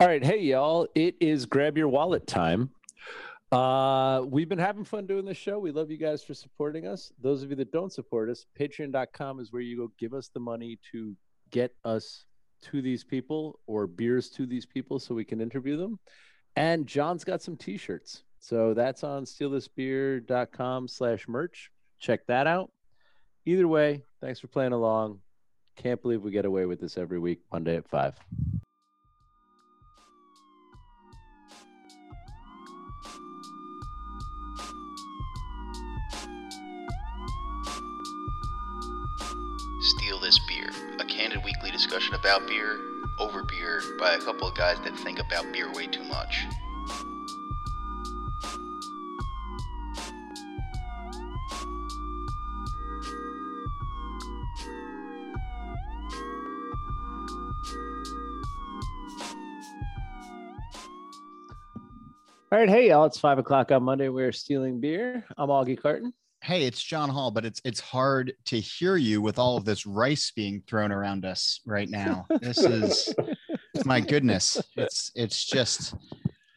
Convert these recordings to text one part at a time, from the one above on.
All right, hey y'all, it is grab your wallet time. Uh, we've been having fun doing this show. We love you guys for supporting us. Those of you that don't support us, patreon.com is where you go give us the money to get us to these people or beers to these people so we can interview them. And John's got some t-shirts. So that's on stealthisbeer.com slash merch. Check that out. Either way, thanks for playing along. Can't believe we get away with this every week, Monday at five. Discussion about beer, over beer, by a couple of guys that think about beer way too much. All right, hey y'all, it's five o'clock on Monday. We're stealing beer. I'm Augie Carton. Hey, it's John Holl, but it's it's hard to hear you with all of this rice being thrown around us right now. This is my goodness. It's it's just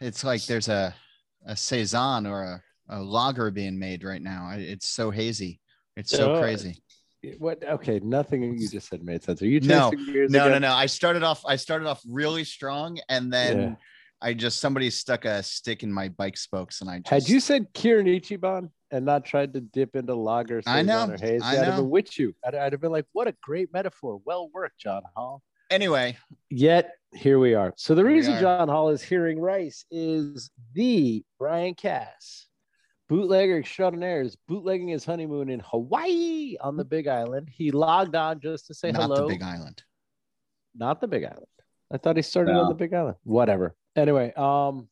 it's like there's a a saison or a, a lager being made right now. It's so hazy. It's so Oh, crazy. What? Okay, nothing you just said made sense. Are you No, No, no, no. I started off I started off really strong and then Yeah. I just somebody stuck a stick in my bike spokes and I just Had you said Kirin Ichiban and not tried to dip into lager, I know, Saison, or haze, I I'd have been with you. I'd, I'd have been like, "What a great metaphor! Well worked, John Holl." anyway, Yet here we are. So the Here reason. John Holl is hearing Rice is the Brian Cass, bootlegger extraordinaire, is bootlegging his honeymoon in Hawaii on the Big Island. He logged on just to say not hello. the big island. Not the Big Island. I thought he started No. on the Big Island. Whatever. Anyway, um,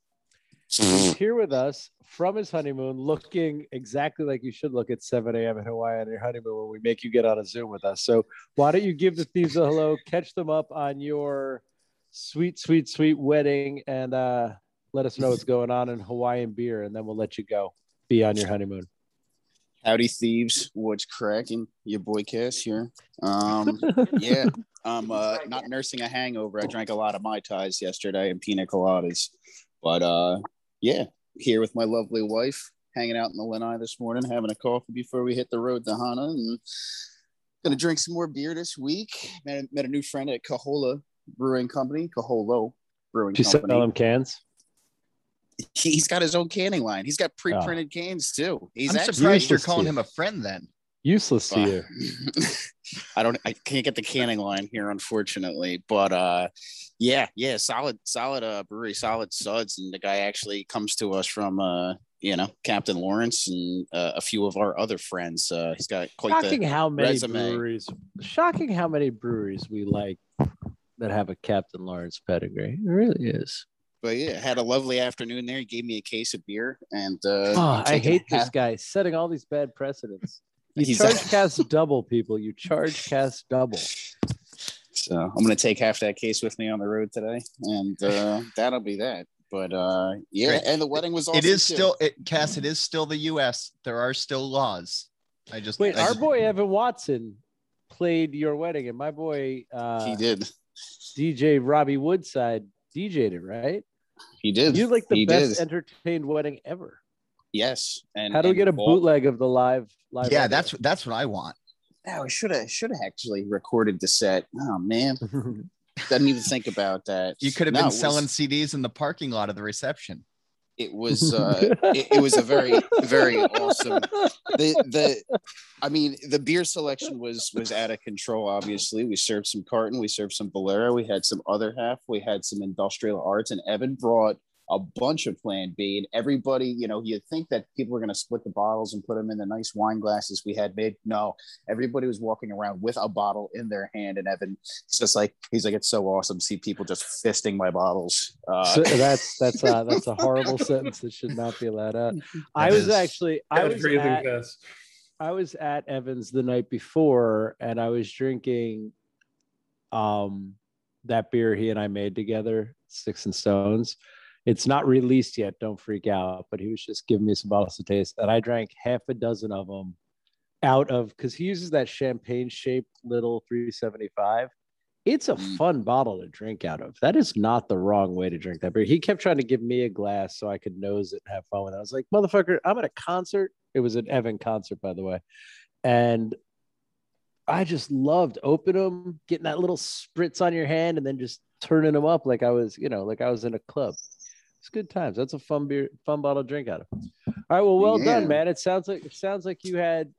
he's here with us from his honeymoon, looking exactly like you should look at 7 a.m. in Hawaii on your honeymoon when we make you get on a Zoom with us. So why don't you give the thieves a hello, catch them up on your sweet, sweet, sweet wedding, and uh, let us know what's going on in Hawaiian beer, and then we'll let you go. Be on your honeymoon. Howdy thieves, what's cracking? Your boy Cass here. Um, yeah, I'm uh, not nursing a hangover. I drank a lot of mai tais yesterday and pina coladas, but uh, yeah, here with my lovely wife, hanging out in the Lanai this morning, having a coffee before we hit the road to Hana, and gonna drink some more beer this week. Met, met a new friend at Kohola Brewing Company, Kohola Brewing Did you Company. sell them cans? He's got his own canning line. He's got pre-printed cans too. He's I'm surprised you're calling him a friend then. Useless to you. I don't I can't get the canning line here unfortunately but uh yeah yeah solid solid uh brewery solid suds and the guy actually comes to us from uh you know Captain Lawrence and uh, a few of our other friends uh he's got quite shocking the how many resume. breweries shocking how many breweries we like that have a captain lawrence pedigree it really is but yeah had a lovely afternoon there he gave me a case of beer and uh oh, I'm i taking hate this guy setting all these bad precedents you He's- charge cast double people you charge cast double So I'm gonna take half that case with me on the road today, and uh, that'll be that. But uh, yeah, Great. and the wedding was awesome. it is too. still it Cass, it is still the US. There are still laws. I just wait I our just- boy evan watson played your wedding and my boy uh he did. dj robbie woodside dj'd it right He did. you like the he best did. entertained wedding ever yes. And how do we get a all- bootleg of the live live Yeah, audio? that's that's what I want. Oh, I should have should have actually recorded the set. Oh man, didn't even think about that. You could have No, been it was- selling CDs in the parking lot of the reception. It was uh, it, it was a very very awesome. The the I mean the beer selection was was out of control. Obviously, we served some carton, we served some Bolero, we had some other half, we had some industrial arts, and Evan brought a bunch of Plan Bee. And everybody, you know, you'd think that people were going to split the bottles and put them in the nice wine glasses we had made. No, everybody was walking around with a bottle in their hand, and Evan, it's just like he's like, it's so awesome to see people just fisting my bottles. Uh, So that's that's uh, that's a horrible sentence that should not be allowed out. I was actually I was at, test. I was at Evans the night before, and I was drinking um that beer he and I made together, Sticks and Stones. It's not released yet. Don't freak out. But he was just giving me some bottles to taste, and I drank half a dozen of them out of because he uses that champagne shaped little 375 it's a Mm. fun bottle to drink out of. That is not the wrong way to drink that beer. He kept trying to give me a glass so I could nose it and have fun with it. I was like, motherfucker, I'm at a concert. It was an Evan concert, by the way. And I just loved opening them, getting that little spritz on your hand, and then just turning them up like I was, you know, like I was in a club. It's good times. That's a fun beer, fun bottle to drink out of. All right, well, well Yeah. done, man. It sounds like it sounds like you had.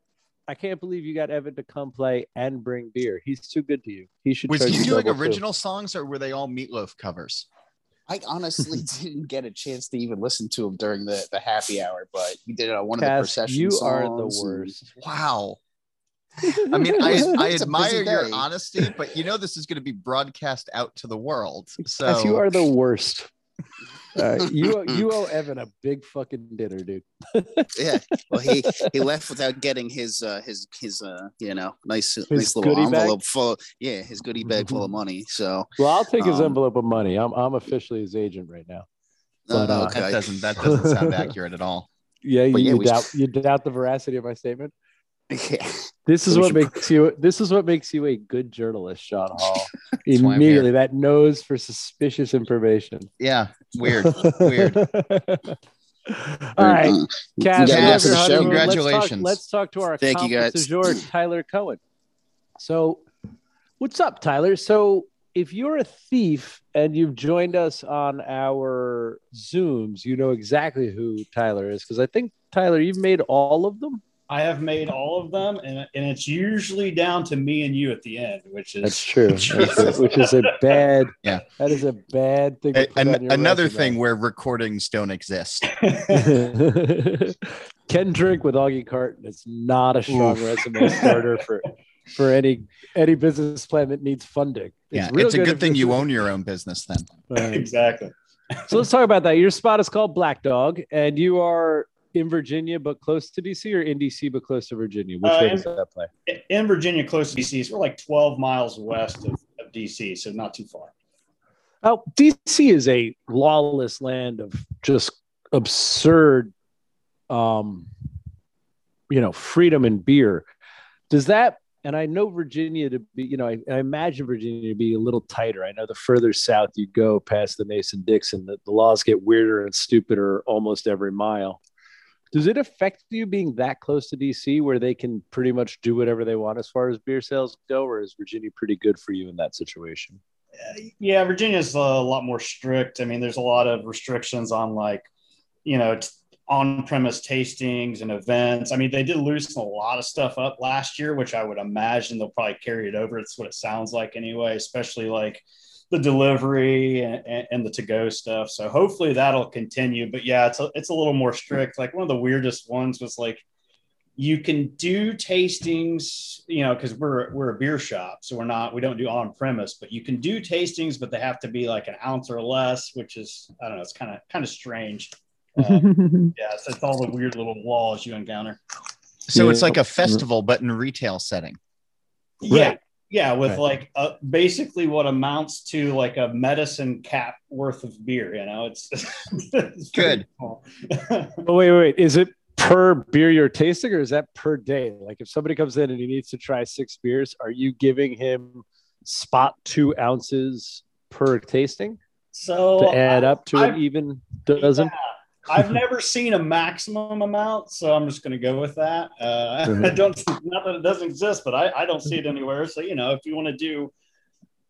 I can't believe you got Evan to come play and bring beer. He's too good to you. He should. Was he doing double, too. original songs or were they all meatloaf covers? I honestly didn't get a chance to even listen to him during the, the happy hour, but he did it on one of the Cass, procession you songs. are the worst. Wow. I mean, I, I admire busy your honesty, but you know this is going to be broadcast out to the world. So Cass, you are the worst. All right, you owe- you owe Evan a big fucking dinner, dude. Yeah. Well, he he left without getting his uh his his uh you know nice nice little goodie bag? envelope full. Yeah, his goodie bag full of money. So Well, I'll take his Um, envelope of money. I'm I'm officially his agent right now. But, uh, uh, okay. that doesn't that doesn't sound accurate at all. Yeah, But you, yeah, you we- doubt you doubt the veracity of my statement. Yeah. This is We what makes you this is what makes you a good journalist, Sean Holl. That's why I'm Immediately that nose for suspicious information. Yeah, weird. Weird. All right, Cass, got you have lots of your show. honeymoon. Let's talk- Congratulations. Let's talk, to our Thank you, guys. jour, Tyler Cohen. So, what's up, Tyler? So, if you're a thief and you've joined us on our Zooms, you know exactly who Tyler is because I think Tyler, you've made all of them. I have made all of them, and, and it's usually down to me and you at the end, which is That's true. That's- which is a bad. Yeah. that is a bad thing. To A- an- another resume. thing where recordings don't exist. Can drink with Augie Carton. It's not a strong Oof. resume starter for for any any business plan that needs funding. Yeah, it's a good if thing you own your own business then. Right. exactly. So let's talk about that. Your spot is called Black Dog, and you are in Virginia but close to DC, or in DC but close to Virginia. Which Uh, way in- does that play? In Virginia, close to DC, so we're like 12 miles west of, of DC, so not too far. Oh, DC is a lawless land of just absurd, um, you know, freedom and beer. Does that? And I know Virginia to be, you know, I, I imagine Virginia to be a little tighter. I know the further south you go past the Mason Dixon, the, the laws get weirder and stupider almost every mile. Does it affect you being that close to DC where they can pretty much do whatever they want as far as beer sales go, or is Virginia pretty good for you in that situation? Uh, yeah, Virginia's a lot more strict. I mean, there's a lot of restrictions on like, you know, on-premise tastings and events. I mean, they did loosen a lot of stuff up last year, which I would imagine they'll probably carry it over. It's what it sounds like anyway, especially like the delivery and, and, and the to-go stuff. So hopefully that'll continue. But yeah, it's a, it's a little more strict. Like one of the weirdest ones was like you can do tastings, you know, because we're we're a beer shop, so we're not we don't do on premise, but you can do tastings, but they have to be like an ounce or less, which is I don't know, it's kind of kind of strange. Uh, yeah, so it's all the weird little laws you encounter. So it's like a festival, but in retail setting. Yeah, Right. Yeah, with Right. like uh, basically what amounts to like a medicine cap worth of beer. You know, it's, it's Good. cool. Oh, wait, wait. Is it per beer you're tasting or is that per day? Like if somebody comes in and he needs to try six beers, are you giving him spot two ounces per tasting so to add up to an I've- even dozen? Yeah. I've never seen a maximum amount, so I'm just going to go with that. Uh, I Mhm. don't, not that it doesn't exist, but I, I don't see it anywhere. So, you know, if you want to do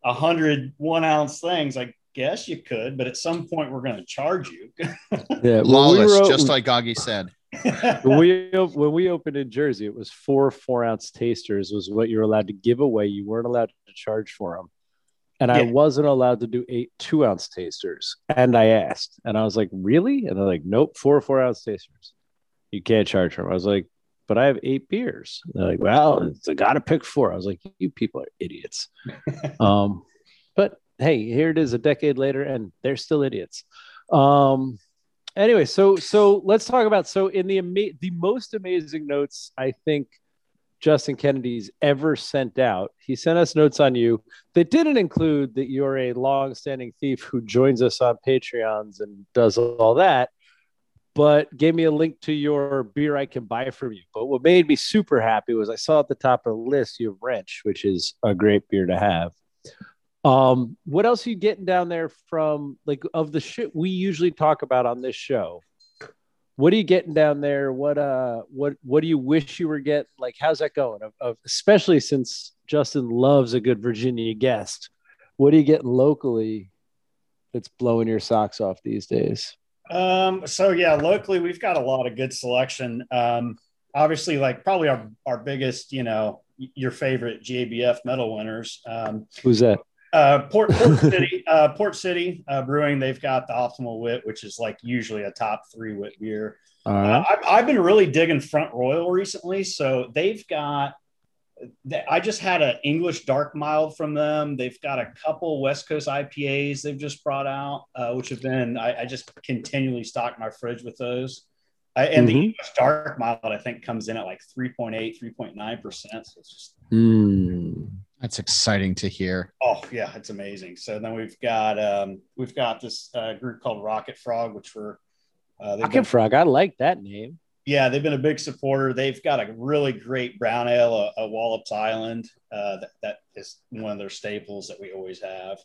a hundred one ounce things, I guess you could, but at some point we're going to charge you. Yeah. when we Lawless, were- just like Augie said. when we when we opened in Jersey, it was four four ounce tasters was what you were allowed to give away. You weren't allowed to charge for them, and I wasn't allowed to do eight two ounce tasters. And I asked, and I was like, "Really?" And they're like, "Nope, four four ounce tasters. You can't charge them." I was like, "But I have eight beers." They're like, "Well, I got to pick four. I was like, "You people are idiots." um, but hey, here it is, a decade later, and they're still idiots. Um, anyway, so so let's talk about so in the ama- the most amazing notes I think Justin Kennedy's ever sent out. He sent us notes on you that didn't include that you're a long-standing thief who joins us on Patreons and does all that, but gave me a link to your beer I can buy from you. But what made me super happy was I saw at the top of the list you have Wrench, which is a great beer to have. Um, what else are you getting down there from like of the shit we usually talk about on this show? What are you getting down there? What uh what what do you wish you were getting? Like how's that going? Of, of especially since Justin loves a good Virginia guest. What are you getting locally that's blowing your socks off these days? Um, so yeah, locally we've got a lot of good selection. Um, obviously, like probably our our biggest, you know, your favorite GABF medal winners. Um, Who's that? Uh, Port, Port City, uh, Port City uh, Brewing. They've got the Optimal Wit, which is like usually a top three wit beer. Uh, right. I've, I've been really digging Front Royal recently. So they've got, I just had an English dark mild from them. They've got a couple West Coast IPAs they've just brought out, uh, which have been, I, I just continually stock my fridge with those. Uh, and the Mhm. English dark mild, I think, comes in at like 3.8, 3.9%. So it's just, Mm. That's exciting to hear. oh, yeah, it's amazing. So then we've got, um, we've got this uh, group called Rocket Frog, which we're, uh, they've Rocket been- Frog. I like that name. Yeah, they've been a big supporter. They've got a really great brown ale, a, a Wallops Island. Uh, that, that is one of their staples that we always have.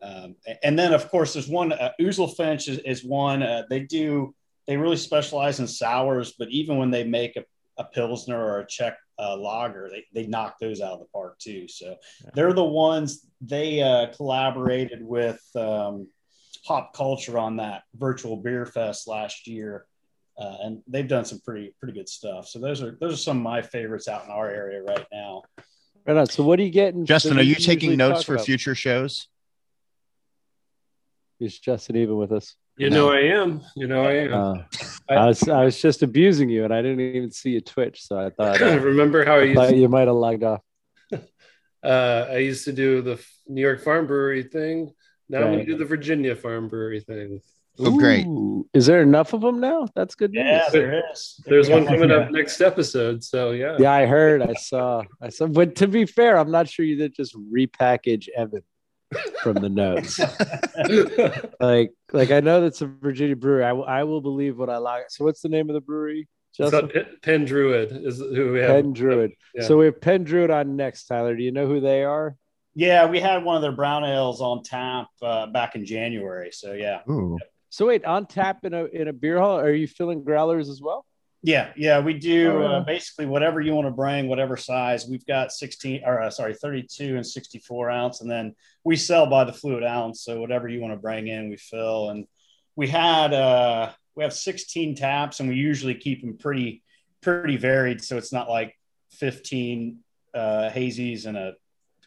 Um, and then, of course, there's one. Uh, Ouzel Finch is, is one. Uh, they do. They really specialize in sours, but even when they make a, a pilsner or a Czech uh, lager, they they knock those out of the park too. So they're the ones they uh, collaborated with um, Hop Culture on that virtual beer fest last year uh, and they've done some pretty pretty good stuff. So those are those are some of my favorites out in our area right now. Right on. So what are you getting? Justin, are you taking notes for about? future shows? Is Justin even with us? You No. know I am. You know I am. Uh, I was I was just abusing you, and I didn't even see you twitch, so I thought, uh, Remember how I I used thought to, you might have logged off. uh, I used to do the New York Farm Brewery thing. Now I'm gonna do the Virginia Farm Brewery thing. Oh, great. Ooh, Is there enough of them now? That's good news. Yeah, there is. There's one coming up next episode. So yeah. Yeah, I heard. I saw. I saw. But to be fair, I'm not sure you did just repackage Evan from the notes. like, like I know that's a Virginia brewery. I will- believe what I like. So, what's the name of the brewery? It's Justin? not Pen, Pen Druid is who we have. Pen Druid. Yeah. So we have Pen Druid on next, Tyler. Do you know who they are? Yeah, we had one of their brown ales on tap uh, back in January. So yeah, Ooh. So wait, on tap in a in a beer hall. Are you filling growlers as well? Yeah, yeah. We do Oh, uh, basically whatever you want to bring, whatever size. We've got 16 or uh, sorry, 32 and 64 ounce, and then we sell by the fluid ounce. So whatever you want to bring in, we fill. And we had uh, we have 16 taps, and we usually keep them pretty pretty varied. So it's not like 15 uh, hazies and a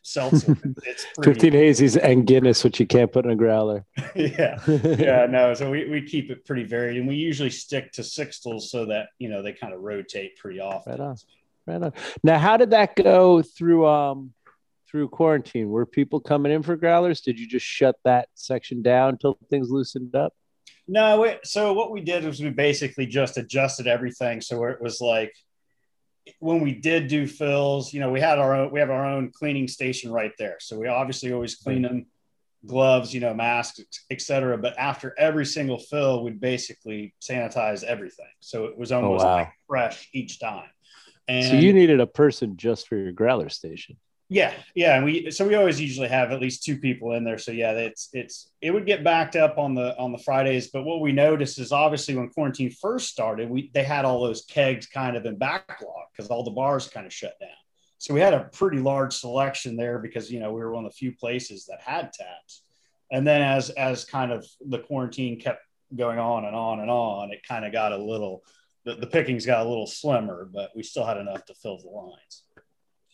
seltzer. it's pretty, 15 hazies and Guinness, which you can't put in a growler. yeah. yeah, no. So we, we keep it pretty varied, and we usually stick to sixtels so that you know they kind of rotate pretty often. Right on. Right on. Now, how did that go through um through quarantine? Were people coming in for growlers? Did you just shut that section down until things loosened up? No, we, so what we did was we basically just adjusted everything so it was like when we did do fills, you know, we had our own we have our own cleaning station right there. So we obviously always clean them, gloves, you know, masks, et cetera. But after every single fill, we'd basically sanitize everything. So it was oh, almost wow. like fresh each time. And so you needed a person just for your growler station. Yeah, yeah, and we so we always usually have at least two people in there. So yeah, it's it's it would get backed up on the on the Fridays, but what we noticed is obviously when quarantine first started, we they had all those kegs kind of in backlog because all the bars kind of shut down. So we had a pretty large selection there because you know we were one of the few places that had taps. And then as as kind of the quarantine kept going on and on and on, it kind of got a little the, the pickings got a little slimmer, but we still had enough to fill the lines.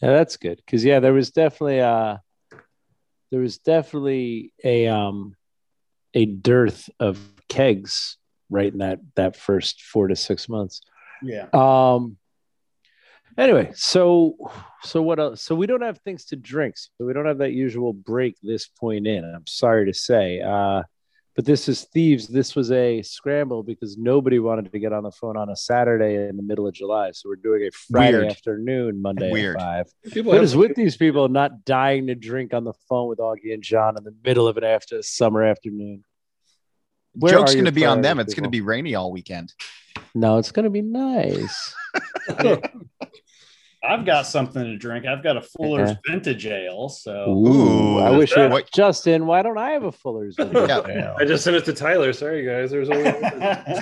Yeah, that's good. Cause yeah, there was definitely a there was definitely a um a dearth of kegs right in that that first four to six months. Yeah. Um. Anyway, so so what else? So we don't have things to drink. So we don't have that usual break this point in. I'm sorry to say. Uh, but this is thieves. This was a scramble because nobody wanted to get on the phone on a Saturday in the middle of July. So we're doing a Friday Weird. afternoon, Monday Weird. at five. People What have with these people not dying to drink on the phone with Augie and John in the middle of an after summer afternoon? Where Joke's going to be on them. priorities, It's going to be rainy all weekend. No, it's going to be nice. I've got something to drink. I've got a Fuller's Okay. Vintage Ale. So Ooh, I wish I what- Justin. Why don't I have a Fuller's? Vintage Yeah. Ale? I just sent it to Tyler. Sorry, guys. There's only.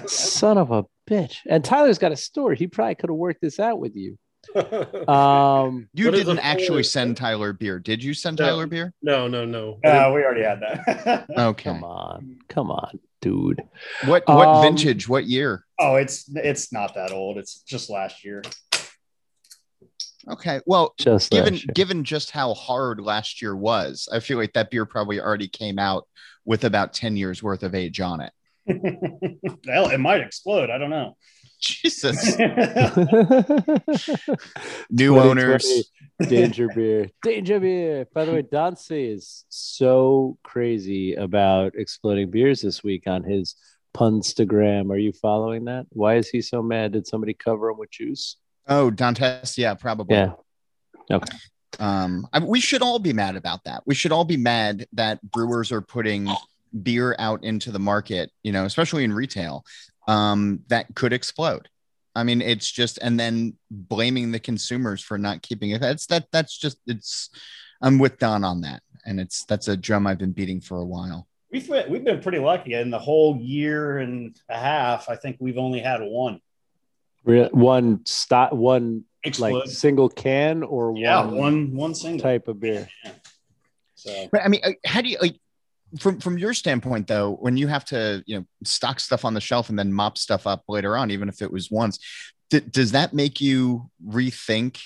Son of a bitch! And Tyler's got a store. He probably could have worked this out with you. Um, You What is didn't actually Fuller? send Tyler beer, did you send No. Tyler beer? no, no, no. Uh, we already had that. Okay. come on, come on, dude. What what Um, vintage? What year? oh, it's it's not that old. It's just last year. Okay. Well, Just given given just how hard last year was, I feel like that beer probably already came out with about 10 years worth of age on it. Hell, it might explode. I don't know. Jesus. New New owners. Danger beer. Danger beer. By the way, Dancy is so crazy about exploding beers this week on his Punstagram. Are you following that? Why is he so mad? Did somebody cover him with juice? Oh, Dantes, yeah, probably. Yeah. Okay. Um, I, we should all be mad about that. We should all be mad that brewers are putting beer out into the market, you know, especially in retail, um, that could explode. I mean, it's just, and then blaming the consumers for not keeping it. That's that. That's just. It's. I'm with Don on that, and it's that's a drum I've been beating for a while. We've been, we've been pretty lucky in the whole year and a half. I think we've only had one Re- One stop, one explode. like single can or yeah, one, one one single. type of beer. So But I mean, uh, how do you like from from your standpoint though? When you have to, you know, stock stuff on the shelf and then mop stuff up later on, even if it was once, d- does that make you rethink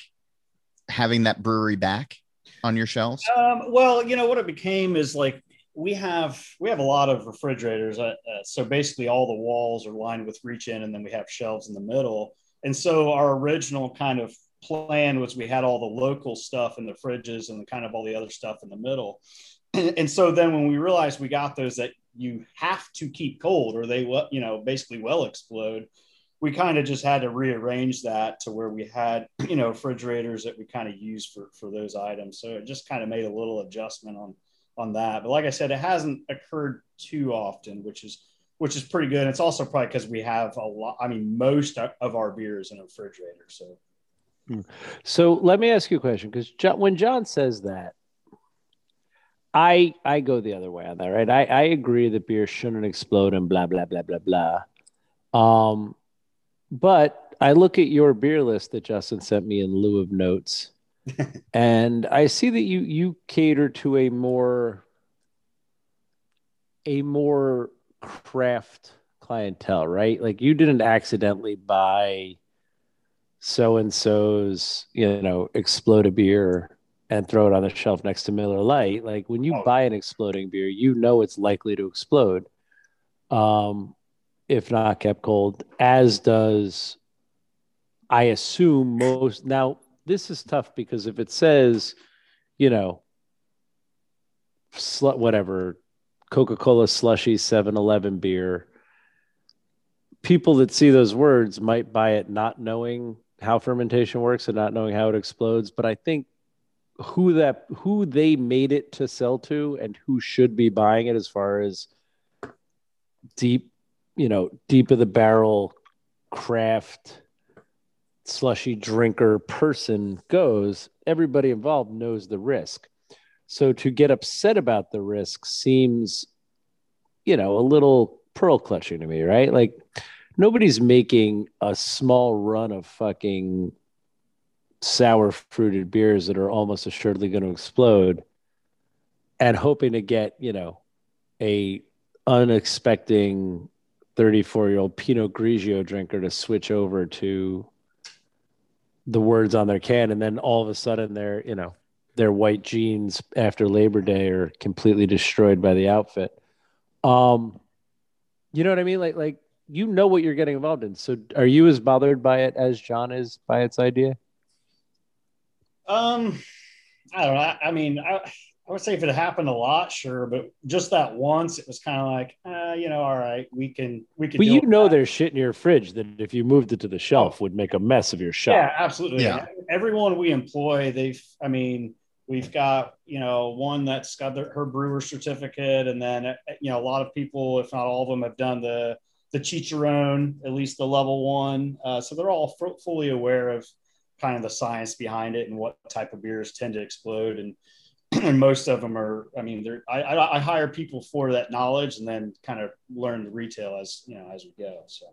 having that brewery back on your shelves? Um, well, you know what it became is like we have we have a lot of refrigerators. Uh, uh, so basically, all the walls are lined with reach in, and then we have shelves in the middle. And so our original kind of plan was we had all the local stuff in the fridges and the kind of all the other stuff in the middle. And, and so then when we realized we got those that you have to keep cold or they will, you know, basically will explode. We kind of just had to rearrange that to where we had, you know, refrigerators that we kind of use for for those items. So it just kind of made a little adjustment on on that. But like I said, it hasn't occurred too often, which is which is pretty good. It's also probably because we have a lot. I mean, most of our beers in a refrigerator. So So let me ask you a question because John, when John says that, I I go the other way on that, right? I, I agree that beer shouldn't explode and blah blah blah blah blah. Um, but I look at your beer list that Justin sent me in lieu of notes, and I see that you you cater to a more a more craft clientele, right? Like you didn't accidentally buy so and so's, you know, explode a beer and throw it on the shelf next to Miller Lite. Like when you Oh. buy an exploding beer, you know it's likely to explode, um, if not kept cold. As does, I assume most. Now this is tough because if it says, you know, whatever, Coca Cola slushy 7 Eleven beer, people that see those words might buy it not knowing how fermentation works and not knowing how it explodes. But I think who that who they made it to sell to and who should be buying it as far as deep, you know, deep of the barrel craft slushy drinker person goes, everybody involved knows the risk. So to get upset about the risk seems, you know, a little pearl clutching to me, right? Like nobody's making a small run of fucking sour fruited beers that are almost assuredly going to explode and hoping to get, you know, a unexpecting 34 year old Pinot Grigio drinker to switch over to the words on their can. And then all of a sudden they're, you know, their white jeans after Labor Day are completely destroyed by the outfit. Um, you know what I mean? Like, like you know what you're getting involved in. So, are you as bothered by it as John is by its idea? Um, I don't know. I, I mean, I, I would say if it happened a lot, sure, but just that once, it was kind of like, uh, you know, all right, we can, we can. But you know, that. there's shit in your fridge that if you moved it to the shelf would make a mess of your shop. Yeah, absolutely. Yeah. Everyone we employ, they've, I mean, we've got, you know, one that's got their, her brewer certificate. And then, uh, you know, a lot of people, if not all of them, have done the, the Cicerone, at least the level one. Uh, so they're all fu- fully aware of kind of the science behind it and what type of beers tend to explode and and most of them are i mean they're I, I, I hire people for that knowledge and then kind of learn the retail as you know as we go so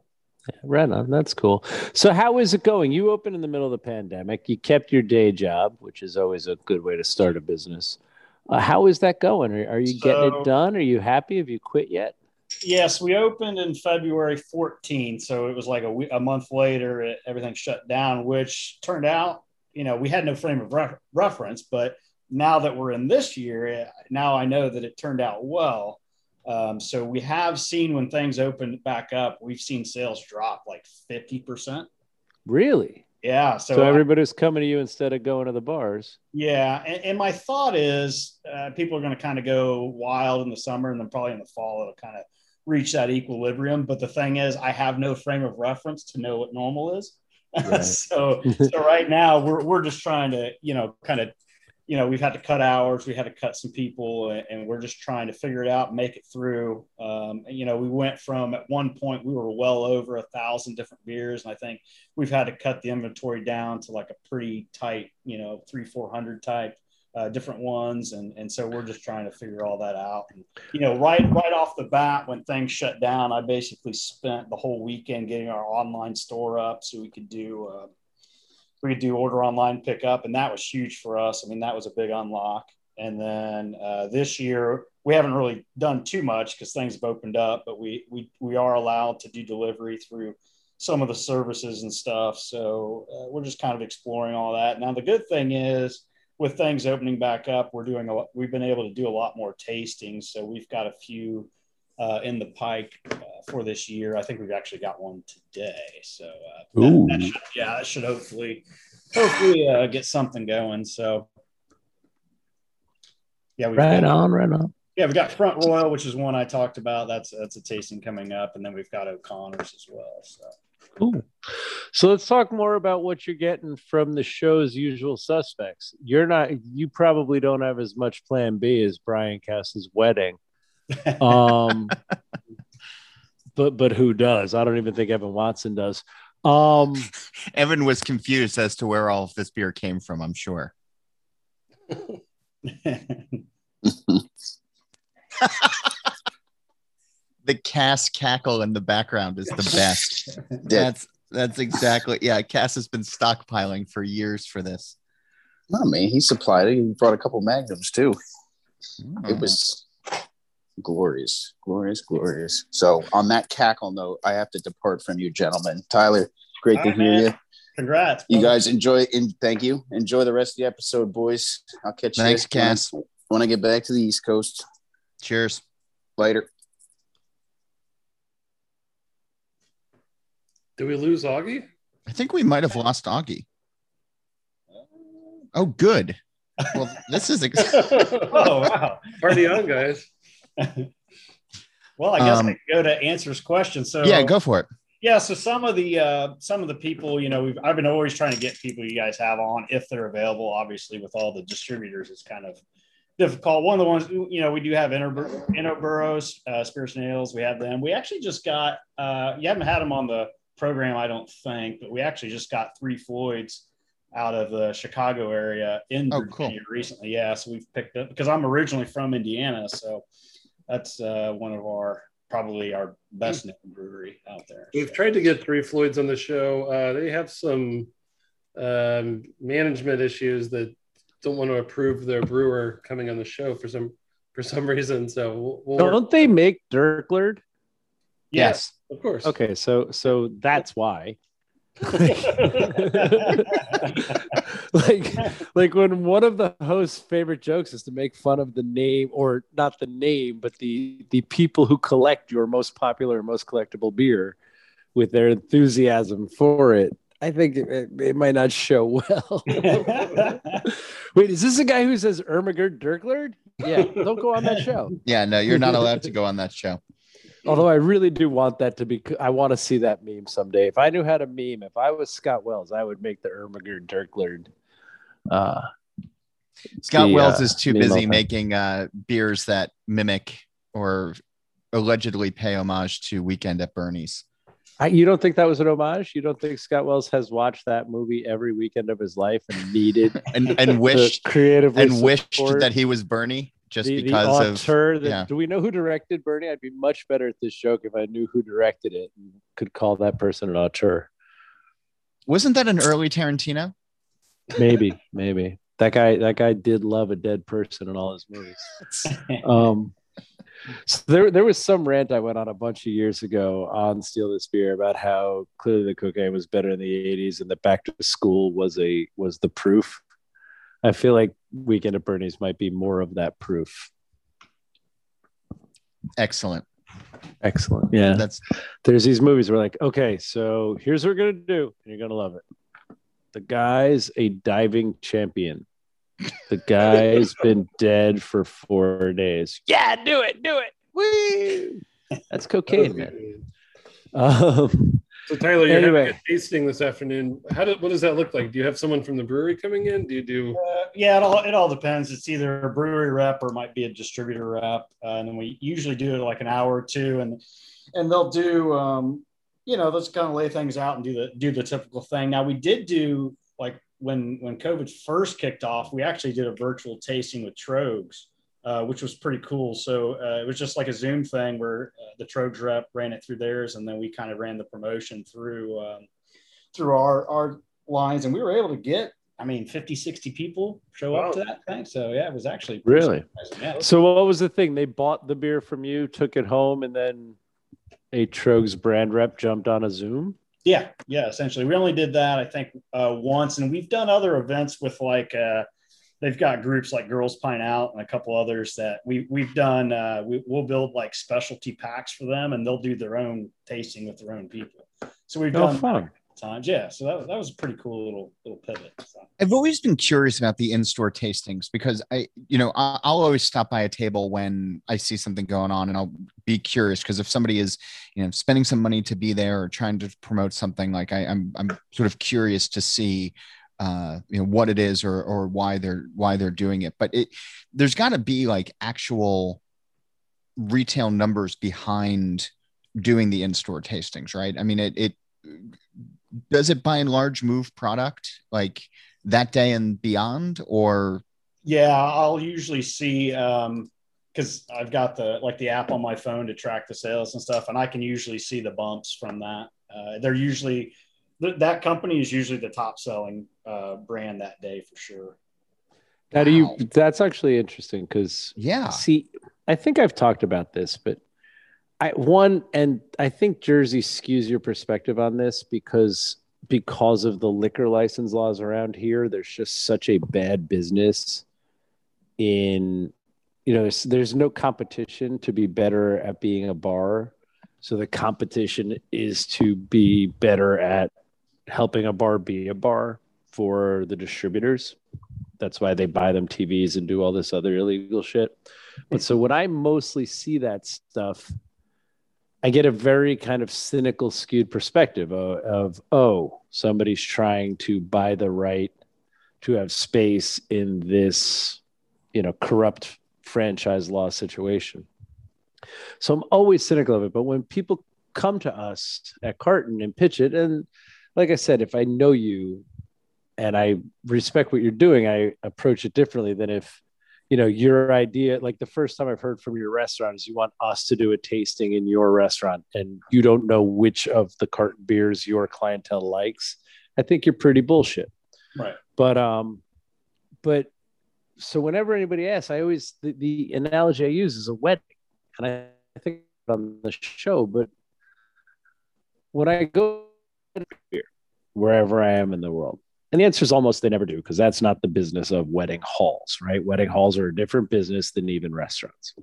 Right on. That's cool. So, how is it going? You opened in the middle of the pandemic. You kept your day job, which is always a good way to start a business. Uh, how is that going? Are, are you getting it done? Are you happy? Have you quit yet? yes we opened in february 14 so it was like a, week, a month later it, everything shut down which turned out you know we had no frame of ref- reference but now that we're in this year eh, now i know that it turned out well um, so we have seen when things open back up we've seen sales drop like 50% Really? yeah so, So, I- everybody's coming to you instead of going to the bars. Yeah, and, and my thought is uh, people are going to kind of go wild in the summer, and then probably in the fall it'll kind of reach that equilibrium. But the thing is, I have no frame of reference to know what normal is. Right. so, so right now we're we're just trying to, you know, kind of, you know, we've had to cut hours, we had to cut some people, and, we're just trying to figure it out, make it through. Um, you know, we went from at one point we were well over a thousand different beers, and I think we've had to cut the inventory down to like a pretty tight, you know, three, 400 type, uh, different ones. And, and so we're just trying to figure all that out. And, you know, right, right off the bat, when things shut down, I basically spent the whole weekend getting our online store up so we could do, uh, we could do order online pickup. And that was huge for us. I mean, that was a big unlock. And then uh, this year, we haven't really done too much because things have opened up, but we, we, we are allowed to do delivery through some of the services and stuff. So uh, we're just kind of exploring all that. Now, the good thing is with things opening back up, we're doing a lot, we've been able to do a lot more tastings. So we've got a few uh, in the pike uh, for this year. I think we've actually got one today. So uh, that- that should, yeah, that should hopefully hopefully uh, get something going. So yeah, we've Right got, on, right on. yeah, we've got Front Royal, which is one I talked about. That's that's a tasting coming up, and then we've got O'Connor's as well. So. Cool. So let's talk more about what you're getting from the show's usual suspects. You're not, you probably don't have as much Plan Bee as Brian Cass's wedding. Um, but but who does? I don't even think Evan Watson does. Um, Evan was confused as to where all of this beer came from, I'm sure. The Cass cackle in the background is the best. That's that's exactly yeah. Cass has been stockpiling for years for this. No, man, he supplied it. He brought a couple magnums too. Oh. It was glorious, glorious, glorious. So, on that cackle note, I have to depart from you, gentlemen. Tyler, great to All right, hear man. you. Congrats. You brother. guys enjoy, and thank you. Enjoy the rest of the episode, boys. I'll catch you. Thanks, when I- Cass. When I get back to the East Coast Cheers. later. Do we lose Augie? I think we might have lost Augie. Uh, oh, good. Well, this is ex- oh wow. Party on, guys. Well, I guess Um, I can go to answers question. So yeah. Go for it. Yeah, so some of the uh, some of the people, you know, we've I've been always trying to get people you guys have on if they're available. Obviously, with all the distributors, it's kind of difficult. One of the ones, you know, we do have Inner Interboro, uh, Spirits and Ales. We have them. We actually just got. Uh, you haven't had them on the program, I don't think, but we actually just got three Floyds out of the Chicago area in Oh, Virginia recently. Yeah, so we've picked up because I'm originally from Indiana, so that's uh, one of our probably our best known brewery out there. We've So- tried to get Three Floyds on the show. Uh, they have some um, management issues that don't want to approve their brewer coming on the show for some for some reason. So we'll, we'll don't they make Dark Lord? Yes. of course. Okay, so so that's why. like like when one of the host's favorite jokes is to make fun of the name or not the name but the the people who collect your most popular and most collectible beer with their enthusiasm for it i think it, it might not show well wait is this a guy who says ermagerd dirklard yeah don't go on that show Yeah. No, you're not allowed to go on that show. Although i really do want that to be i want to see that meme someday if i knew how to meme if i was scott wells i would make the ermagerd dirklard uh Scott the, Wells uh, is too busy making uh, beers that mimic or allegedly pay homage to Weekend at Bernie's. I, you don't think that was an homage? You don't think Scott Wells has watched that movie every weekend of his life and needed and and wished creatively and wished that he was Bernie just the, because the of auteur that, yeah. do we know who directed Bernie? I'd be much better at this joke if I knew who directed it and could call that person an auteur. wasn't that an early Tarantino? Maybe, maybe that guy. That guy did love a dead person in all his movies. Um, so there, there was some rant I went on a bunch of years ago on Steal This Beer about how clearly the cocaine was better in the '80s and that Back to School was a was the proof. I feel like Weekend at Bernie's might be more of that proof. Excellent. Excellent. Yeah. That's There's these movies where like, okay, so here's what we're gonna do, and you're gonna love it. The guy's a diving champion. The guy's been dead for four days. Yeah, do it, do it. Woo! That's cocaine, man. Um, So Tyler, you're Anyway. having a tasting this afternoon. How do, what does that look like? Do you have someone from the brewery coming in? Do you do? Uh, yeah, it all it all depends. It's either a brewery rep or it might be a distributor rep, uh, and then we usually do it like an hour or two, and and they'll do um, you know let's kind of lay things out and do the do the typical thing. Now we did do like when when COVID first kicked off, we actually did a virtual tasting with Tröegs, uh, which was pretty cool. So uh, it was just like a Zoom thing where uh, the Tröegs rep ran it through theirs, and then we kind of ran the promotion through um, through our our lines, and we were able to get I mean, 50, 60 people show up to that thing. So yeah, it was actually Really? surprising. Yeah. So what was the thing? They bought the beer from you, took it home, and then a Tröegs brand rep jumped on a Zoom. Yeah, yeah. Essentially, we only did that I think uh, once, and we've done other events with like uh, they've got groups like Girls Pint Out and a couple others that we we've done. Uh, we, we'll build like specialty packs for them, and they'll do their own tasting with their own people. So we've Oh, done fun. times, yeah. So that, that was a pretty cool little little pivot. So. I've always been curious about the in-store tastings because I, you know, I- I'll always stop by a table when I see something going on, and I'll be curious because if somebody is, you know, spending some money to be there or trying to promote something, like I, I'm, I'm sort of curious to see, uh, you know, what it is or or why they're why they're doing it. But it, there's got to be like actual retail numbers behind doing the in-store tastings, right? I mean, it it does it by and large move product like that day and beyond or Yeah, I'll usually see um because I've got the like the app on my phone to track the sales and stuff, and I can usually see the bumps from that. Uh, they're usually th- that company is usually the top selling uh, brand that day for sure. How do you? That's actually interesting because yeah see, I think I've talked about this, but I one and I think Jersey skews your perspective on this because because of the liquor license laws around here, there's just such a bad business in you know there's, there's no competition to be better at being a bar so the competition is to be better at helping a bar be a bar for the distributors. That's why they buy them tvs and do all this other illegal shit. But so when i mostly see that stuff i get a very kind of cynical skewed perspective of, of oh somebody's trying to buy the right to have space in this you know corrupt franchise law situation. So i'm always cynical of it but when people come to us at carton and pitch it and like i said if i know you and i respect what you're doing i approach it differently than if you know your idea like the first time i've heard from your restaurant is you want us to do a tasting in your restaurant and you don't know which of the carton beers your clientele likes i think you're pretty bullshit Right. but um but so whenever anybody asks i always the, the analogy i use is a wedding and i, I think on the show but when i go beer wherever i am in the world. And the answer is almost they never do because that's not the business of wedding halls right? Wedding halls are a different business than even restaurants.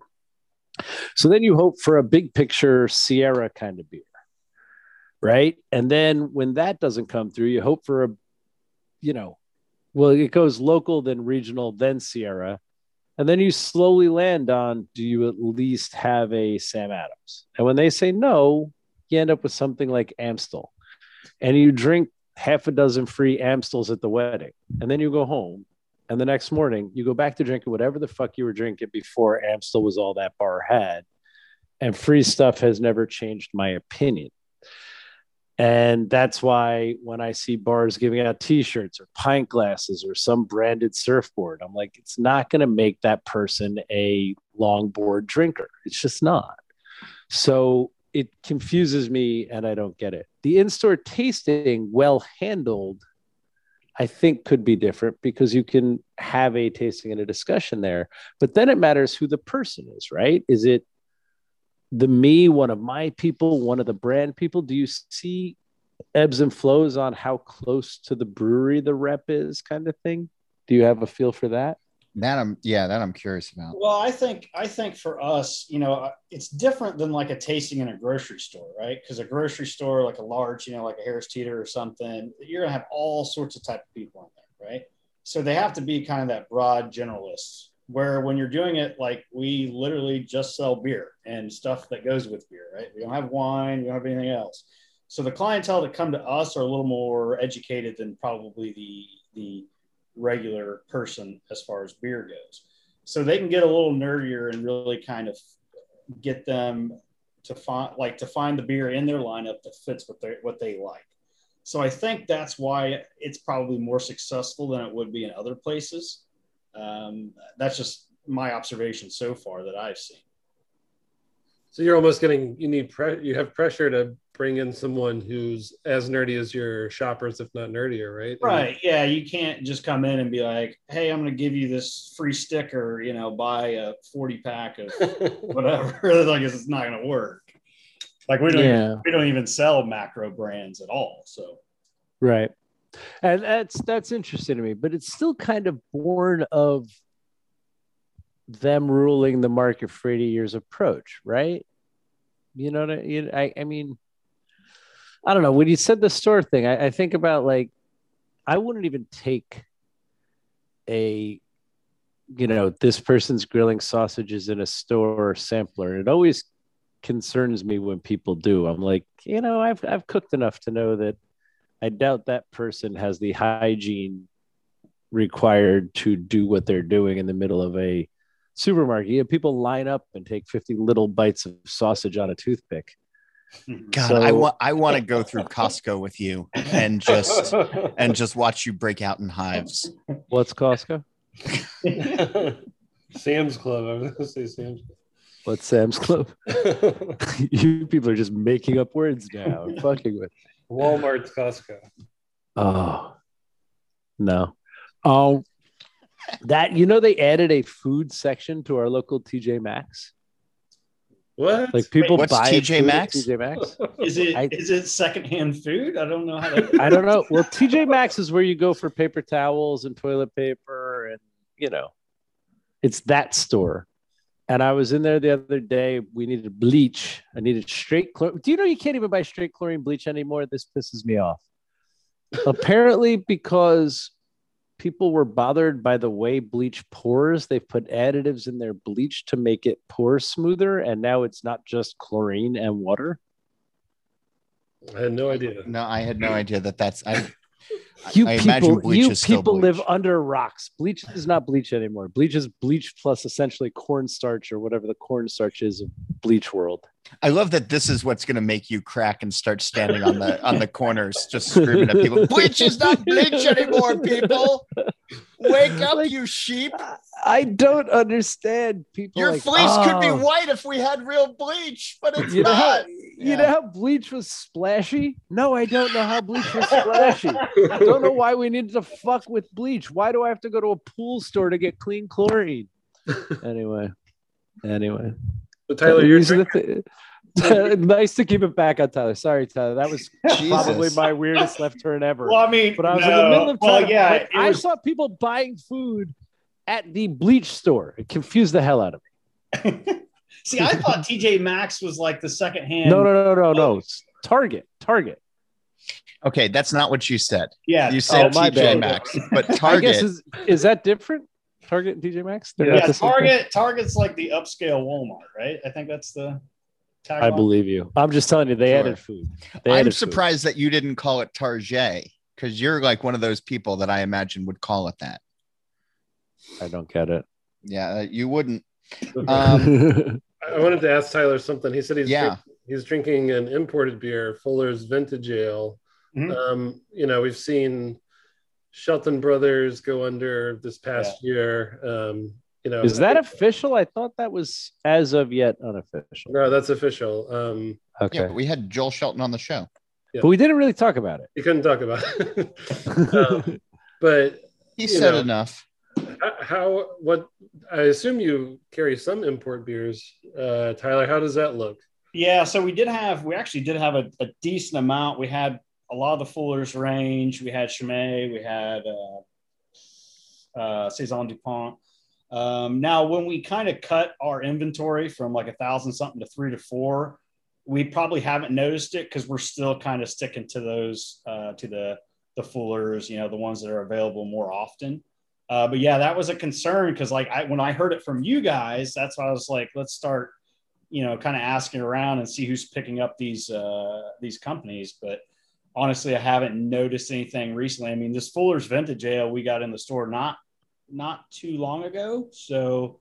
So then you hope for a big picture sierra kind of beer right? And then when that doesn't come through you hope for a you know well it goes local then regional then sierra. And then you slowly land on do you at least have a sam adams? And when they say no you end up with something like amstel and you drink half a dozen free amstels at the wedding and then you go home and the next morning you go back to drinking whatever the fuck you were drinking before amstel was all that bar had and free stuff has never changed my opinion And that's why when I see bars giving out t shirts or pint glasses or some branded surfboard, I'm like, it's not going to make that person a longboard drinker. It's just not. So it confuses me and I don't get it. The in store tasting, well handled, I think could be different because you can have a tasting and a discussion there. But then it matters who the person is, right? Is it the me, one of my people, one of the brand people? Do you see ebbs and flows on how close to the brewery the rep is, kind of thing? Do you have a feel for that? That I'm yeah, that I'm curious about. Well, I think I think for us, you know, uh, it's different than like a tasting in a grocery store, right? Because a grocery store, like a large, you know, like a Harris Teeter or something, you're gonna have all sorts of type of people in there, right? So they have to be kind of that broad generalists. Where when you're doing it, like we literally just sell beer and stuff that goes with beer, right? We don't have wine, we don't have anything else. So the clientele that come to us are a little more educated than probably the the regular person as far as beer goes. So they can get a little nerdier and really kind of get them to find like to find the beer in their lineup that fits what they what they like. So I think that's why it's probably more successful than it would be in other places. Um, that's just my observation so far that I've seen. So you're almost getting you need pre- you have pressure to bring in someone who's as nerdy as your shoppers, if not nerdier, right? Right. Yeah. You can't just come in and be like, hey, I'm going to give you this free sticker, you know, buy a 40 pack of whatever. like, it's not going to work. Like, we don't, yeah. even, we don't even sell macro brands at all. So, right. And that's, that's interesting to me, but it's still kind of born of them ruling the market for 80 years approach, right? You know what I, you, I, I mean, I don't know. When you said the store thing, I, I think about like I wouldn't even take a you know this person's grilling sausages in a store sampler. and It always concerns me when people do. I'm like, you know, I've I've cooked enough to know that I doubt that person has the hygiene required to do what they're doing in the middle of a supermarket. You have people line up and take 50 little bites of sausage on a toothpick. Mm-hmm. God, so, I want I want to go through Costco with you and just and just watch you break out in hives. What's Costco? Sam's Club. I was going to say Sam's. Club. What's Sam's Club? you people are just making up words now. I'm fucking with. Walmart's Costco. Oh no. Oh, that you know they added a food section to our local TJ Maxx. What? Like people Wait, buy TJ Maxx? TJ Maxx. Is it I- is it secondhand food? I don't know how to. I don't know. Well, TJ Maxx is where you go for paper towels and toilet paper, and you know, it's that store. And I was in there the other day. We needed bleach. I needed straight chlorine. Do you know you can't even buy straight chlorine bleach anymore? This pisses me off. Apparently, because people were bothered by the way bleach pours. They've put additives in their bleach to make it pour smoother, and now it's not just chlorine and water. I had no idea. No, I had no idea that that's I. You I imagine people, bleach you is still people live under rocks. Bleach is not bleach anymore. Bleach is bleach plus essentially cornstarch or whatever the cornstarch is of bleach world. I love that this is what's going to make you crack and start standing on the on the corners, just screaming at people. Bleach is not bleach anymore, people. Wake up, Like, you sheep! I don't understand people. Your like, fleece could be "Oh, white if we had real bleach, but it's You know, how, not. you know how bleach was splashy? No, I don't know how bleach was splashy. I don't know why we needed to fuck with bleach. Why do I have to go to a pool store to get clean chlorine? Anyway, anyway. So Tyler, you're These are the thi- nice to keep it back on Tyler. Sorry, Tyler. That was probably my weirdest left turn ever. Well, I mean, but I was no. in the middle of well, yeah, like, it I saw people buying food at the bleach store. It confused the hell out of me. See, I thought TJ Maxx was like the second hand. No, no, no, no, no. Oh. Target. Target. Okay, that's not what you said. Yeah, You said Oh, TJ bad. Maxx, but I guess Target. is, is that different? Target and TJ Maxx? They're not yeah. the thing? Target. Target's like the upscale Walmart, right? I think that's the. Tagline. I believe you. I'm just telling you, they Sure. added food. They I'm added food. surprised that you didn't call it Target because you're like one of those people that I imagine would call it that. I don't get it. Yeah, uh, you wouldn't. Um, I wanted to ask Tyler something. He said he's Yeah. He's drinking an imported beer, Fuller's Vintage Ale. Mhm. Um, you know, we've seen Shelton Brothers go under this past year. Um, you know, Is that official? I thought that was as of yet unofficial. no? That's official. Um, Okay. Yeah, we had Joel Shelton on the show. But we didn't really talk about it. you couldn't talk about it. um, but He said know. enough. how- how? What? I assume you carry some import beers, uh, Tyler. How does that look? Yeah, so we did have we actually did have a, a decent amount. We had a lot of the Fuller's range. We had Chimay. We had uh, uh, Dupont. Um, now, when we kind of cut our inventory from like a thousand something to three to four, we probably haven't noticed it because we're still kind of sticking to those uh, to the the Fullers, you know, the ones that are available more often. Uh, but yeah, that was a concern because like I when I heard it from you guys, that's why I was like, let's start you know, kind of asking around and see who's picking up these uh, these companies. But honestly, I haven't noticed anything recently. I mean, this Fuller's Vintage Ale we got in the store not not too long ago, so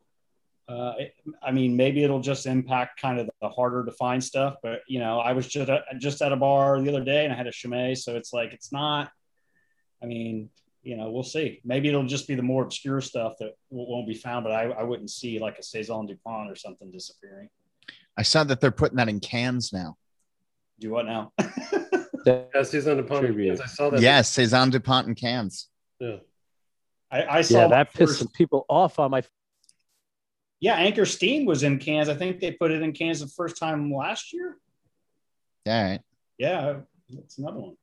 uh, it, I mean, maybe it'll just impact kind of the harder to find stuff. But you know, I was just just at a bar the other day and I had a Chimay, so it's like it's not. I mean, you know, we'll see. Maybe it'll just be the more obscure stuff that won't be found, but I, I wouldn't see like a Saison Dupont or something disappearing. I saw that they're putting that in cans now. Do what now? As he's on the pond, I saw that. Yes, Saison DuPont in cans. Yeah. I, I saw Yeah, that pissed first- some people off on my. Yeah, Anchor Steam was in cans. I think they put it in cans the first time last year. All right. Yeah, that's another one.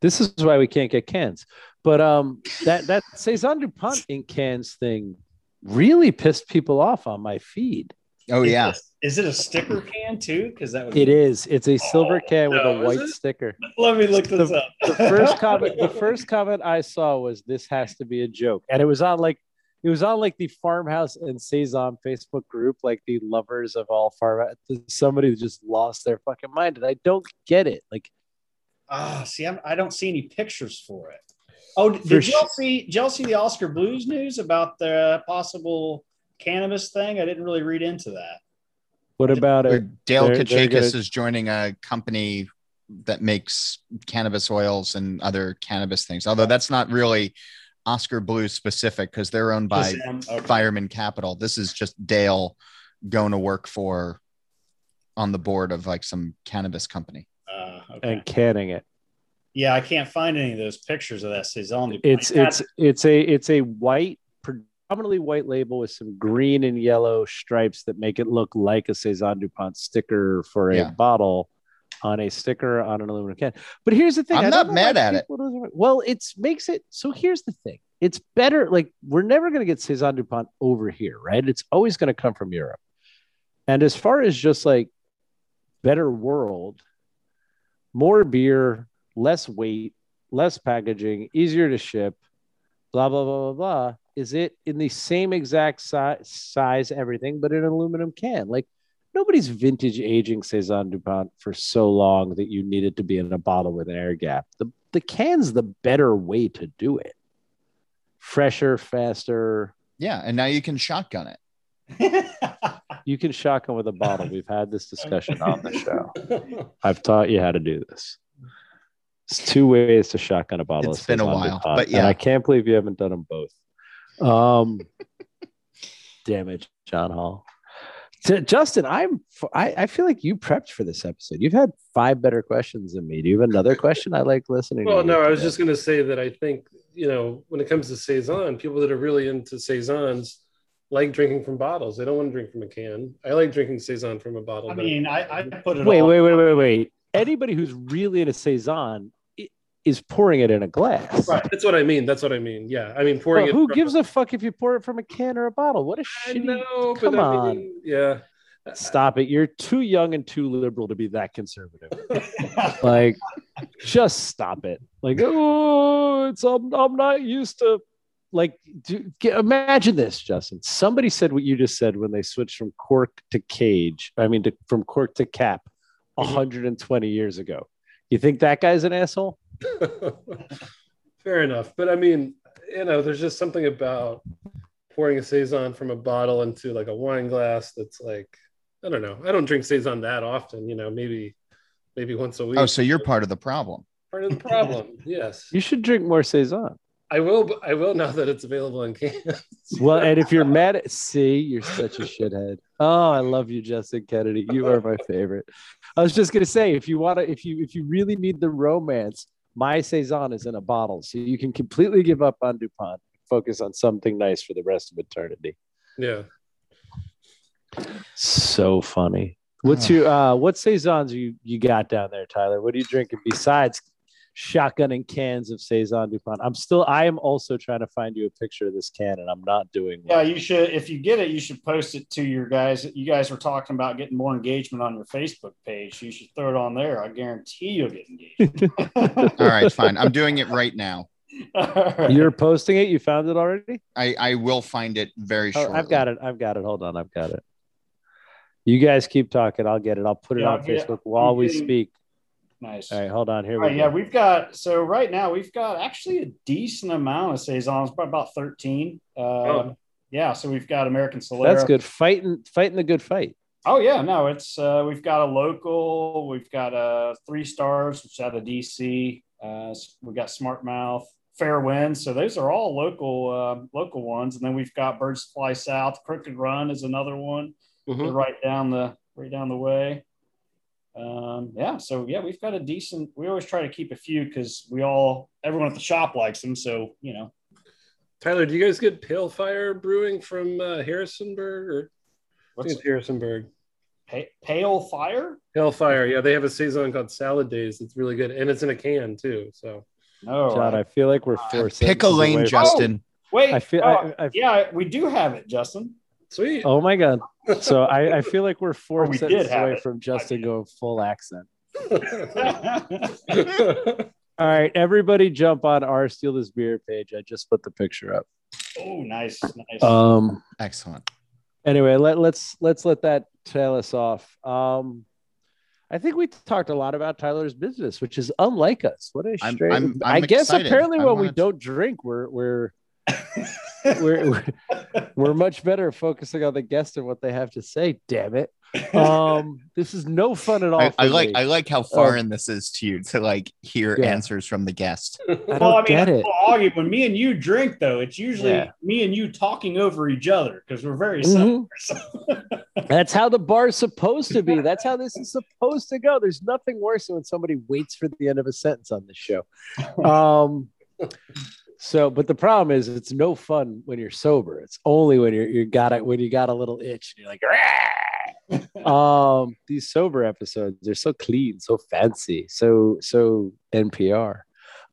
This is why we can't get cans. But um, that that Saison Dupont in cans thing really pissed people off on my feed. Oh Is yeah. it a- is it a sticker can too? Because that would It is. It's a silver Oh, can with no, a white it? sticker. Let me look this up. The first comment, the first comment I saw was this has to be a joke, and it was on like it was on like the farmhouse and saison Facebook group, like the lovers of all farm. Somebody just lost their fucking mind, and I don't get it. Like Ah, see, I'm, I don't see any pictures for it. Oh, did For y'all see? Did y'all see the Oskar Blues news about the possible cannabis thing? I didn't really read into that. what about Where it? Dale they're- they're Katechis is joining a company that makes cannabis oils and other cannabis things. Although that's not really Oskar Blue specific because they're owned by Just? Okay. Fireman Capital. This is just Dale going to work for on the board of like some cannabis company. Uh, okay. and canning it. yeah, I can't find any of those pictures of that saison. It's Yeah, it's it's a it's a white predominantly white label with some green and yellow stripes that make it look like a Saison Dupont sticker for a Yeah. bottle on a sticker on an aluminum can. But here's the thing: I'm not don't know why mad at it. Well, it makes it so. Here's the thing: it's better. Like we're never going to get Saison Dupont over here, right? It's always going to come from Europe. And as far as just like better world, more beer, less weight, less packaging, easier to ship, blah blah blah blah blah. Is it in the same exact si- size, everything, but in an aluminum can? Like nobody's vintage aging Saison Dupont for so long that you need it to be in a bottle with an air gap. The the can's the better way to do it. Fresher, faster. Yeah, and now you can shotgun it. You can shotgun with a bottle. We've had this discussion on the show. I've taught you how to do this. It's two ways to shotgun a bottle. It's of been a while, Dupont, but and yeah. I can't believe you haven't done them both. Um, damn it, John Holl. T- Justin, I'm. I, I feel like you prepped for this episode. You've had five better questions than me. Do you have another question? I like listening. Well, you no, I was today. just going to say that I think, you know, when it comes to Saison, people that are really into Saisons like drinking from bottles. They don't want to drink from a can. I like drinking Saison from a bottle. I mean, I, I put it. Wait, all- wait, wait, wait, wait. Anybody who's really into saison i- is pouring it in a glass. Right. that's what I mean. That's what I mean. Yeah. I mean, pouring Well, it. who gives a fuck if you pour it from a can or a bottle? What a shitty. know, come but I on. mean, yeah. Stop it. You're too young and too liberal to be that conservative. like, just stop it. Like, oh, it's I'm, I'm not used to. Like, do, get, imagine this, Justin. Somebody said what you just said when they switched from cork to cage. I mean, to, from cork to cap, Mhm. 120 years ago. You think that guy's an asshole? Fair enough. But I mean, you know, there's just something about pouring a Saison from a bottle into like a wine glass that's like, I don't know. I don't drink saison that often. You know, maybe maybe once a week. Oh, so you're part of the problem. part of the problem. yes, You should drink more saison. I will. I will now that it's available in cans. Well, and if you're mad at see, you're such a shithead. Oh, I love you, Justin Kennedy. You are my favorite. I was just gonna say, if you want to, if you if you really need the romance, my saison is in a bottle, so you can completely give up on Dupont, focus on something nice for the rest of eternity. yeah. So funny. What's your uh what saisons you you got down there, Tyler? What are you drinking besides shotgunning cans of saison Dupont? I'm still I am also trying to find you a picture of this can, and I'm not doing Yeah, you should. If you get it, you should post it to your guys. You guys were talking about getting more engagement on your Facebook page. You should throw it on there. I guarantee you'll get engaged. All right, fine. I'm doing it right now. All right. You're posting it. You found it already. I, I will find it very Oh, shortly. I've got it. I've got it. Hold on. I've got it. You guys keep talking. I'll get it. I'll put it Yeah, on I'll Facebook while we speak. Nice. All right, hold on. Here All we right, go. yeah, we've got so right now we've got actually a decent amount of saisons, probably about thirteen. Um, Oh. Yeah, so we've got American Solera. That's good. Fighting, fighting the good fight. Oh yeah, no, it's uh, we've got a local, we've got uh, three stars, which is out of DC. Uh, we've got Smart Mouth, Fair Wind. So those are all local uh, local ones, and then we've got Birds Fly South. Crooked Run is another one, Mhm. right down the right down the way. Um, yeah, so yeah, we've got a decent. We always try to keep a few because we all everyone at the shop likes them. So you know, Tyler, do you guys get Pale Fire Brewing from uh, Harrisonburg or what's think it's Harrisonburg? pa- Pale Fire? Pale Fire, yeah, they have a saison called Salad Days. It's really good, and it's in a can too. So No, John, I feel like we're four. Uh, Pick a lane, away from- Justin. wait. I feel. oh, I, I, yeah, we do have it, Justin. Sweet. oh my god. So I, I feel like we're four we sentences away it. from Justin did. going full accent. All right, everybody, jump on our steal this beer page. I just put the picture up. Oh, nice, nice. Um. Excellent. Anyway, let let's let's let that tail us off. Um. I think we talked a lot about Tyler's business, which is unlike us. What a I'm- strange. I'm- I I'm guess excited. apparently when we wanna- don't drink, we're we're we're, we're we're much better focusing on the guest and what they have to say. Damn it! Um, this is no fun at all. I, I like me. I like how foreign Oh. this is to you to like hear Yeah. answers from the guest. I don't well, I mean, get it. well, Augie, when me and you drink, though, it's usually Yeah. me and you talking over each other because we're very Mhm. similar. That's how the bar's supposed to be. That's how this is supposed to go. There's nothing worse than when somebody waits for the end of a sentence on this show. Um, so, but the problem is, it's no fun when you're sober. It's only when you're you got it when you got a little itch. And you're like, "Rah!" um, these sober episodes they're so clean, so fancy, so so NPR.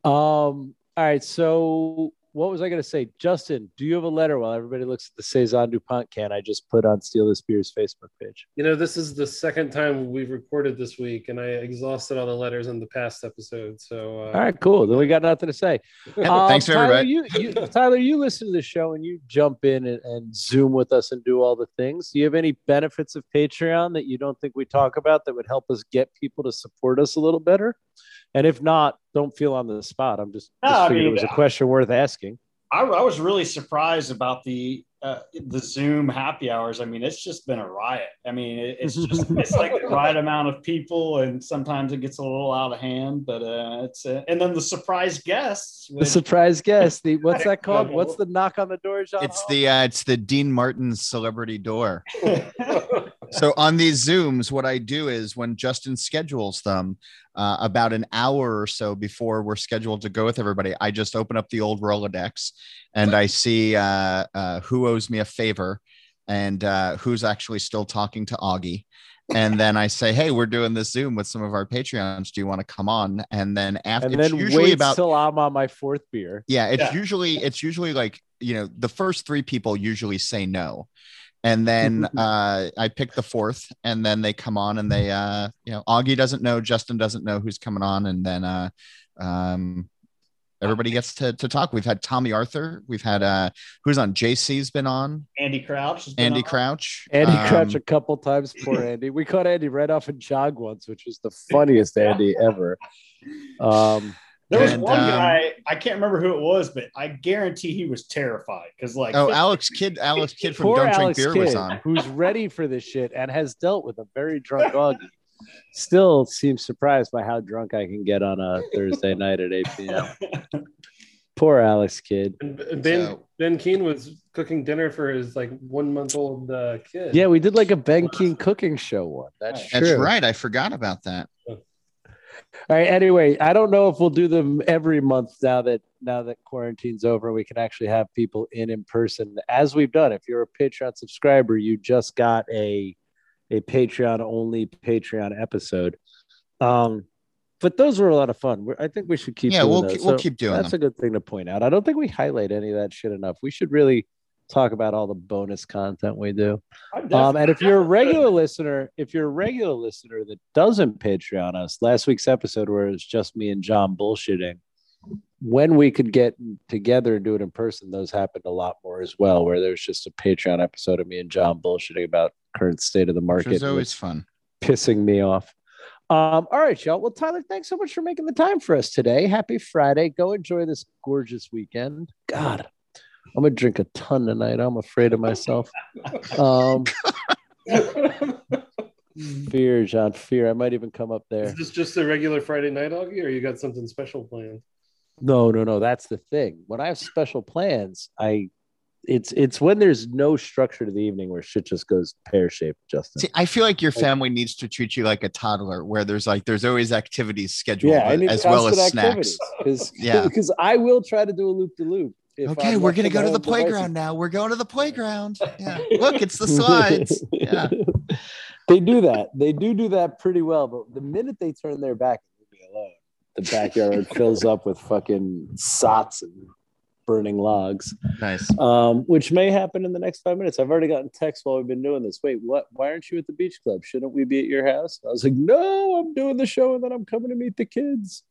Um, all right, so what was I going to say? Justin, do you have a letter while everybody looks at the Saison DuPont can I just put on Steal This Beer's Facebook page? You know, this is the second time we've recorded this week, and I exhausted all the letters in the past episode. So, uh, All right, cool. Then we got nothing to say. Um, Thanks, Tyler, everybody. You, you, Tyler, you listen to the show and you jump in and, and Zoom with us and do all the things. Do you have any benefits of Patreon that you don't think we talk about that would help us get people to support us a little better? And if not, don't feel on the spot. I'm just, No, just I mean, it was a question worth asking. I, I was really surprised about the uh, the Zoom happy hours. I mean, it's just been a riot. I mean, it, it's just it's like the right amount of people, and sometimes it gets a little out of hand. But uh, it's uh, and then the surprise guests. The surprise guest. The what's that called? What's the knock on the door, John? It's Holl? the uh, it's the Dean Martin celebrity door. So on these Zooms, what I do is when Justin schedules them, uh, about an hour or so before we're scheduled to go with everybody, I just open up the old Rolodex and I see uh, uh, who owes me a favor and uh, who's actually still talking to Augie. And then I say, "Hey, we're doing this Zoom with some of our Patreons. Do you want to come on?" And then after, and it's then usually wait about till I'm on my fourth beer. yeah, it's Yeah. usually it's usually like you know the first three people usually say no, and then uh, I pick the fourth, and then they come on and they uh, you know Augie doesn't know, Justin doesn't know who's coming on, and then uh, um, everybody gets to to talk. We've had Tomme Arthur, we've had uh, who's on JC's been on, Andy Crouch. has been Andy on. Crouch, Andy um, Crouch a couple times. Poor Andy. We caught Andy right off a jog once, which was the funniest Andy ever. Um, There was And, one um, guy I can't remember who it was, but I guarantee he was terrified because like Oh, Alex Kidd, Alex Kidd from Poor Don't Drink Beer Kidd, was on. who's ready for this shit and has dealt with a very drunk Augie. Still seems surprised by how drunk I can get on a Thursday night at 8 p.m. Poor Alex Kidd. And Ben So- Ben Keene was cooking dinner for his like one month old uh, kid. Yeah, we did like a Ben King cooking show one. That's Right. true. That's right. I forgot about that. All right. Anyway, I don't know if we'll do them every month now that now that quarantine's over. We can actually have people in in person as we've done. If you're a Patreon subscriber, you just got a a Patreon only Patreon episode. Um, but those were a lot of fun. We're, I think we should keep. Yeah, doing we'll keep- we'll keep doing That's them. a good thing to point out. I don't think we highlight any of that shit enough. We should really talk about all the bonus content we do. Um, and if you're a regular listener, if you're a regular listener that doesn't Patreon us, last week's episode where it was just me and John bullshitting, when we could get together and do it in person, those happened a lot more as well. Where there's just a Patreon episode of me and John bullshitting about current state of the Which market, was and always fun. pissing me off. Um, all right, y'all. Well, Tyler, thanks so much for making the time for us today. Happy Friday. Go enjoy this gorgeous weekend. God, I'm gonna drink a ton tonight. I'm afraid of myself. Um, fear, John. Fear. I might even come up there. Is this just a regular Friday night, Augie, or you got something special planned? No, no, no. That's the thing. When I have special plans, I it's it's when there's no structure to the evening where shit just goes pear shaped. Justin. See, I feel like your family needs to treat you like a toddler, where there's like there's always activities scheduled, yeah, I but- need as well as snacks. because Yeah. because I will try to do a loop to loop. Okay, we're gonna go to the playground now. We're going to the playground. Yeah, look, it's the slides. Yeah, they do that. They do do that pretty well. But the minute they turn their back leave me alone, the backyard fills up with fucking sots and burning logs. nice. um, which may happen in the next five minutes. I've already gotten texts while we've been doing this. Wait, what? Why aren't you at the beach club? Shouldn't we be at your house? I was like, no, I'm doing the show and then I'm coming to meet the kids.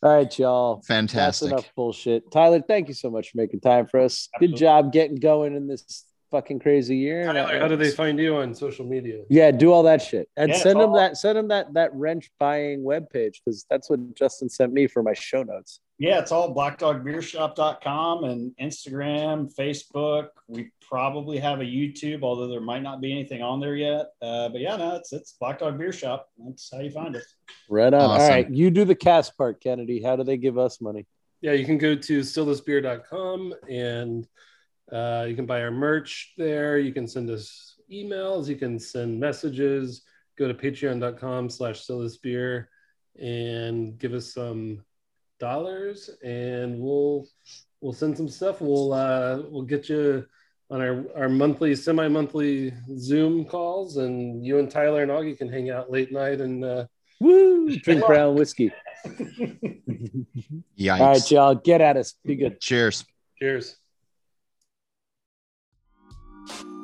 All right, y'all. That's Fantastic. enough bullshit. Tyler, thank you so much for making time for us. Good job getting going in this fucking crazy year. Tyler, how do they find you on social media? Yeah, do all that shit and Yeah, send them all- that. Send them that that wrench buying webpage because that's what Justin sent me for my show notes. Yeah, it's all blackdogbeershop.com and Instagram, Facebook. We probably have a YouTube, although there might not be anything on there yet. Uh, but yeah, no, it's it's Black Dog Beer Shop. That's how you find us. Right on. All Awesome. right, you do the cast part, Kennedy. How do they give us money? Yeah, you can go to stealthisbeer.com and uh, you can buy our merch there. You can send us emails. You can send messages. Go to patreon.com slash stealthisbeer and give us some dollars and we'll we'll send some stuff. We'll uh, we'll get you on our, our monthly, semi-monthly Zoom calls and you and Tyler and Augie can hang out late night and uh, Woo! Drink brown whiskey. Yikes. All right, y'all, get at us. Be good. Cheers. cheers you.